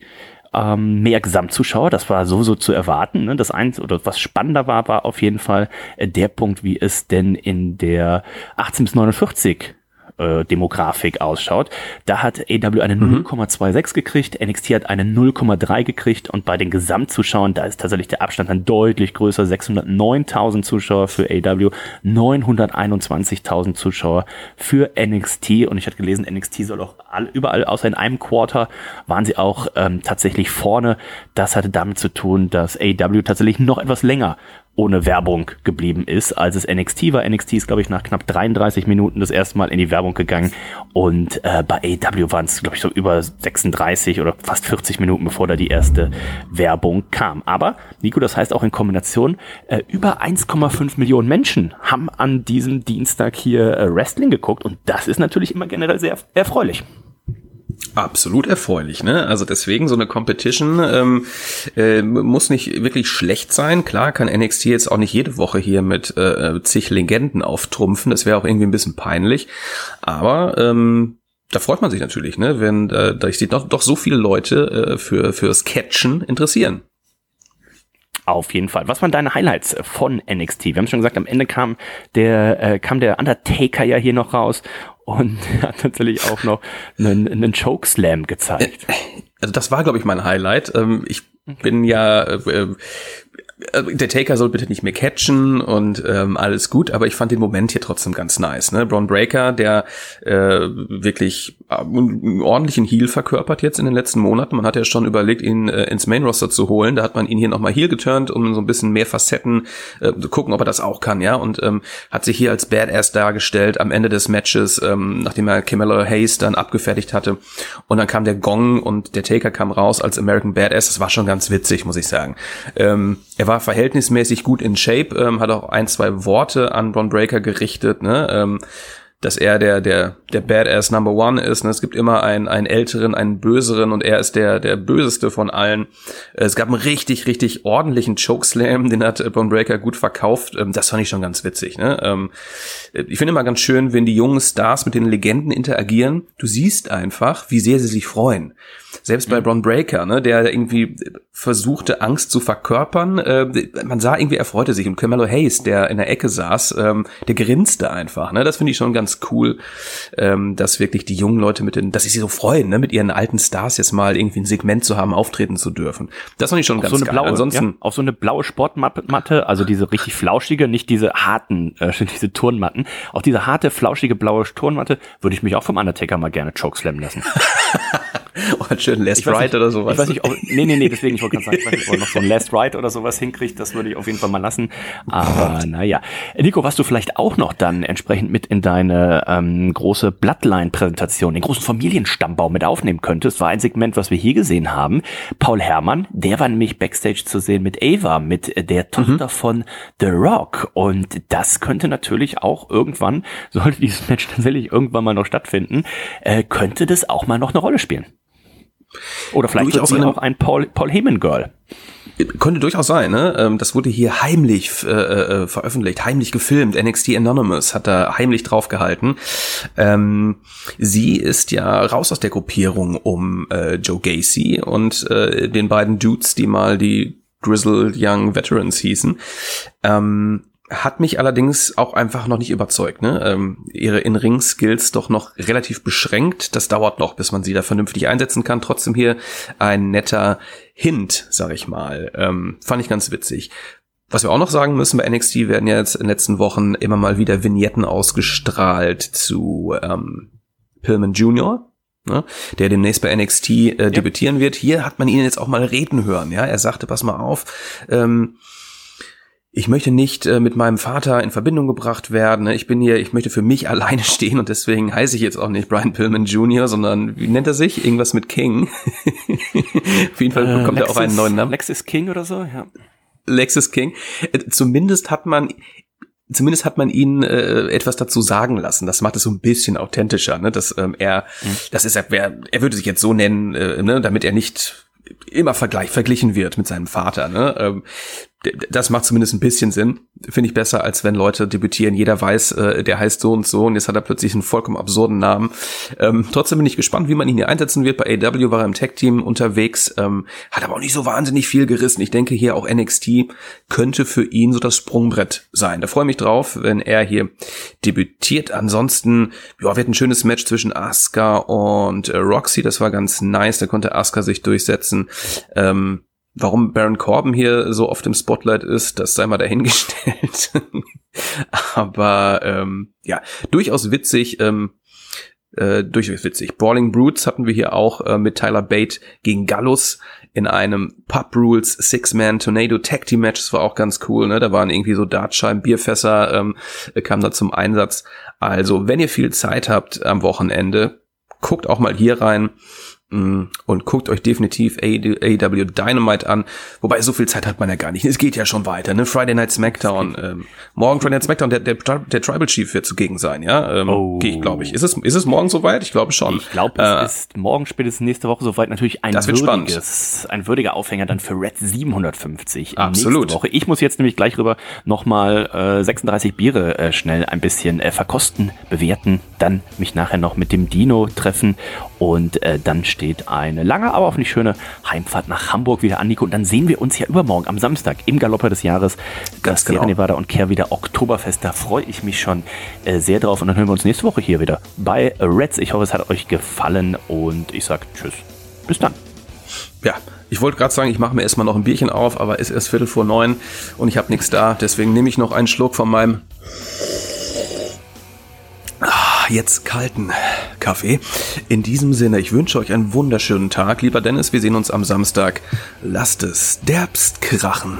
ähm, mehr Gesamtzuschauer. Das war so so zu erwarten. Ne? Das eins oder was spannender war, war auf jeden Fall äh, der Punkt, wie es denn in der 18 bis 49 äh, Demografik ausschaut. Da hat AW eine mhm. 0,26 gekriegt, NXT hat eine 0,3 gekriegt und bei den Gesamtzuschauern, da ist tatsächlich der Abstand dann deutlich größer. 609.000 Zuschauer für AW, 921.000 Zuschauer für NXT und ich hatte gelesen, NXT soll auch all, überall, außer in einem Quarter, waren sie auch ähm, tatsächlich vorne. Das hatte damit zu tun, dass AW tatsächlich noch etwas länger ohne Werbung geblieben ist, als es NXT war. NXT ist, glaube ich, nach knapp 33 Minuten das erste Mal in die Werbung gegangen und äh, bei AW waren es, glaube ich, so über 36 oder fast 40 Minuten, bevor da die erste Werbung kam. Aber, Nico, das heißt auch in Kombination, äh, über 1,5 Millionen Menschen haben an diesem Dienstag hier äh, Wrestling geguckt und das ist natürlich immer generell sehr erfreulich. Absolut erfreulich, ne? Also deswegen so eine Competition ähm, äh, muss nicht wirklich schlecht sein. Klar kann NXT jetzt auch nicht jede Woche hier mit äh, zig Legenden auftrumpfen. Das wäre auch irgendwie ein bisschen peinlich. Aber ähm, da freut man sich natürlich, ne? Wenn äh, da sich doch, doch so viele Leute äh, für fürs Catchen interessieren. Auf jeden Fall. Was waren deine Highlights von NXT? Wir haben schon gesagt, am Ende kam der, äh, kam der Undertaker ja hier noch raus und hat natürlich auch noch einen, einen Chokeslam gezeigt. Also das war, glaube ich, mein Highlight. Ähm, ich bin ja äh, äh, der Taker soll bitte nicht mehr catchen und ähm, alles gut, aber ich fand den Moment hier trotzdem ganz nice. Ne? Braun Breaker, der äh, wirklich äh, einen ordentlichen Heal verkörpert jetzt in den letzten Monaten. Man hat ja schon überlegt, ihn äh, ins Main Roster zu holen. Da hat man ihn hier nochmal Heal geturnt, um so ein bisschen mehr Facetten äh, zu gucken, ob er das auch kann, ja. Und ähm, hat sich hier als Badass dargestellt am Ende des Matches, ähm, nachdem er Camilla Hayes dann abgefertigt hatte. Und dann kam der Gong und der Taker kam raus als American Badass. Das war schon ganz witzig, muss ich sagen. Ähm, er war verhältnismäßig gut in Shape, ähm, hat auch ein, zwei Worte an Ron Breaker gerichtet, ne? Ähm, dass er der, der, der Badass Number One ist. Ne? Es gibt immer einen, einen älteren, einen böseren und er ist der, der böseste von allen. Es gab einen richtig, richtig ordentlichen Chokeslam, den hat Von Breaker gut verkauft. Ähm, das fand ich schon ganz witzig. Ne? Ähm, ich finde immer ganz schön, wenn die jungen Stars mit den Legenden interagieren. Du siehst einfach, wie sehr sie sich freuen. Selbst bei Bron Breaker, ne, der irgendwie versuchte, Angst zu verkörpern. Äh, man sah irgendwie, er freute sich. Und Carmelo Hayes, der in der Ecke saß, ähm, der grinste einfach. Ne? Das finde ich schon ganz cool, ähm, dass wirklich die jungen Leute mit den, dass sie sich so freuen, ne, mit ihren alten Stars jetzt mal irgendwie ein Segment zu haben, auftreten zu dürfen. Das fand ich schon auf ganz so eine geil. Blaue, Ansonsten ja, auf so eine blaue Sportmatte, also diese richtig flauschige, nicht diese harten, äh, diese Turnmatten. Auch diese harte, flauschige blaue Turnmatte würde ich mich auch vom Undertaker mal gerne chokeslammen lassen. oh, schön Last Ride oder sowas. Ich weiß nicht, ob, nee, nee, nee, deswegen, ich wollte gerade sagen, ich weiß nicht, ob er noch so ein Last Ride oder sowas hinkriegt, das würde ich auf jeden Fall mal lassen. Aber naja. Nico, was du vielleicht auch noch dann entsprechend mit in deine ähm, große Bloodline-Präsentation, den großen Familienstammbaum mit aufnehmen könntest, war ein Segment, was wir hier gesehen haben. Paul Herrmann, der war nämlich Backstage zu sehen mit Ava, mit der Tochter mhm. von The Rock. Und das könnte natürlich auch irgendwann, sollte dieses Match tatsächlich irgendwann mal noch stattfinden, äh, könnte das auch mal noch eine Rolle spielen. Oder vielleicht auch, auch ein Paul, Paul Heyman Girl. Könnte durchaus sein, ne? Ähm, das wurde hier heimlich äh, äh, veröffentlicht, heimlich gefilmt. NXT Anonymous hat da heimlich draufgehalten. Ähm, sie ist ja raus aus der Gruppierung um äh, Joe Gacy und äh, den beiden Dudes, die mal die Grizzled Young Veterans hießen. Ähm, hat mich allerdings auch einfach noch nicht überzeugt. Ne? Ähm, ihre In-Ring-Skills doch noch relativ beschränkt. Das dauert noch, bis man sie da vernünftig einsetzen kann. Trotzdem hier ein netter Hint, sag ich mal. Ähm, fand ich ganz witzig. Was wir auch noch sagen müssen, bei NXT werden ja jetzt in den letzten Wochen immer mal wieder Vignetten ausgestrahlt zu ähm, Pillman Jr., ne, der demnächst bei NXT äh, ja. debütieren wird. Hier hat man ihn jetzt auch mal reden hören. Ja, Er sagte, pass mal auf, ähm, ich möchte nicht äh, mit meinem Vater in Verbindung gebracht werden. Ne? Ich bin hier, ich möchte für mich alleine stehen und deswegen heiße ich jetzt auch nicht Brian Pillman Jr., sondern wie nennt er sich? Irgendwas mit King. Auf jeden Fall äh, bekommt äh, er auch einen neuen Namen. Lexus King oder so, ja. Lexus King. Äh, zumindest hat man zumindest hat man ihn äh, etwas dazu sagen lassen. Das macht es so ein bisschen authentischer, ne? Dass ähm, er, mhm. das ist er, er würde sich jetzt so nennen, äh, ne? damit er nicht immer vergleich, verglichen wird mit seinem Vater. Ne? Ähm, das macht zumindest ein bisschen Sinn. Finde ich besser, als wenn Leute debütieren. Jeder weiß, äh, der heißt so und so und jetzt hat er plötzlich einen vollkommen absurden Namen. Ähm, trotzdem bin ich gespannt, wie man ihn hier einsetzen wird. Bei AW war er im Tech-Team unterwegs, ähm, hat aber auch nicht so wahnsinnig viel gerissen. Ich denke hier auch NXT könnte für ihn so das Sprungbrett sein. Da freue ich mich drauf, wenn er hier debütiert. Ansonsten, ja, wird ein schönes Match zwischen Asuka und äh, Roxy. Das war ganz nice. Da konnte Asuka sich durchsetzen. Ähm, Warum Baron Corbin hier so oft im Spotlight ist, das sei mal dahingestellt. Aber ähm, ja, durchaus witzig. Ähm, äh, durchaus witzig. Brawling Brutes hatten wir hier auch äh, mit Tyler Bate gegen Gallus in einem Pub Rules Six-Man Tornado Tag Team Match. Das war auch ganz cool. Ne? Da waren irgendwie so Dartscheiben, Bierfässer ähm, kamen da zum Einsatz. Also, wenn ihr viel Zeit habt am Wochenende, guckt auch mal hier rein. Mm, und guckt euch definitiv AW Dynamite an. Wobei, so viel Zeit hat man ja gar nicht. Es geht ja schon weiter, ne? Friday Night SmackDown. Ähm, morgen Friday Night SmackDown, der, der, der Tribal Chief wird zugegen sein, ja? Ähm, oh. Gehe ich, glaube ich. Ist es, ist es morgen soweit? Ich glaube schon. Ich glaube, äh, es ist morgen spätestens nächste Woche soweit. Natürlich ein, das wird würdiges, spannend. ein würdiger Aufhänger dann für Red 750 Absolut. Woche. Ich muss jetzt nämlich gleich rüber nochmal äh, 36 Biere äh, schnell ein bisschen äh, verkosten, bewerten, dann mich nachher noch mit dem Dino treffen und äh, dann steht eine lange, aber auch nicht schöne Heimfahrt nach Hamburg wieder an, Nico. Und dann sehen wir uns ja übermorgen am Samstag im Galopper des Jahres. Ganz das genau. Nevada und Care wieder Oktoberfest. Da freue ich mich schon äh, sehr drauf. Und dann hören wir uns nächste Woche hier wieder bei Reds. Ich hoffe, es hat euch gefallen und ich sage Tschüss. Bis dann. Ja, ich wollte gerade sagen, ich mache mir erstmal noch ein Bierchen auf, aber es ist erst Viertel vor neun und ich habe nichts da. Deswegen nehme ich noch einen Schluck von meinem jetzt kalten Kaffee. In diesem Sinne, ich wünsche euch einen wunderschönen Tag. Lieber Dennis, wir sehen uns am Samstag. Lasst es derbst krachen.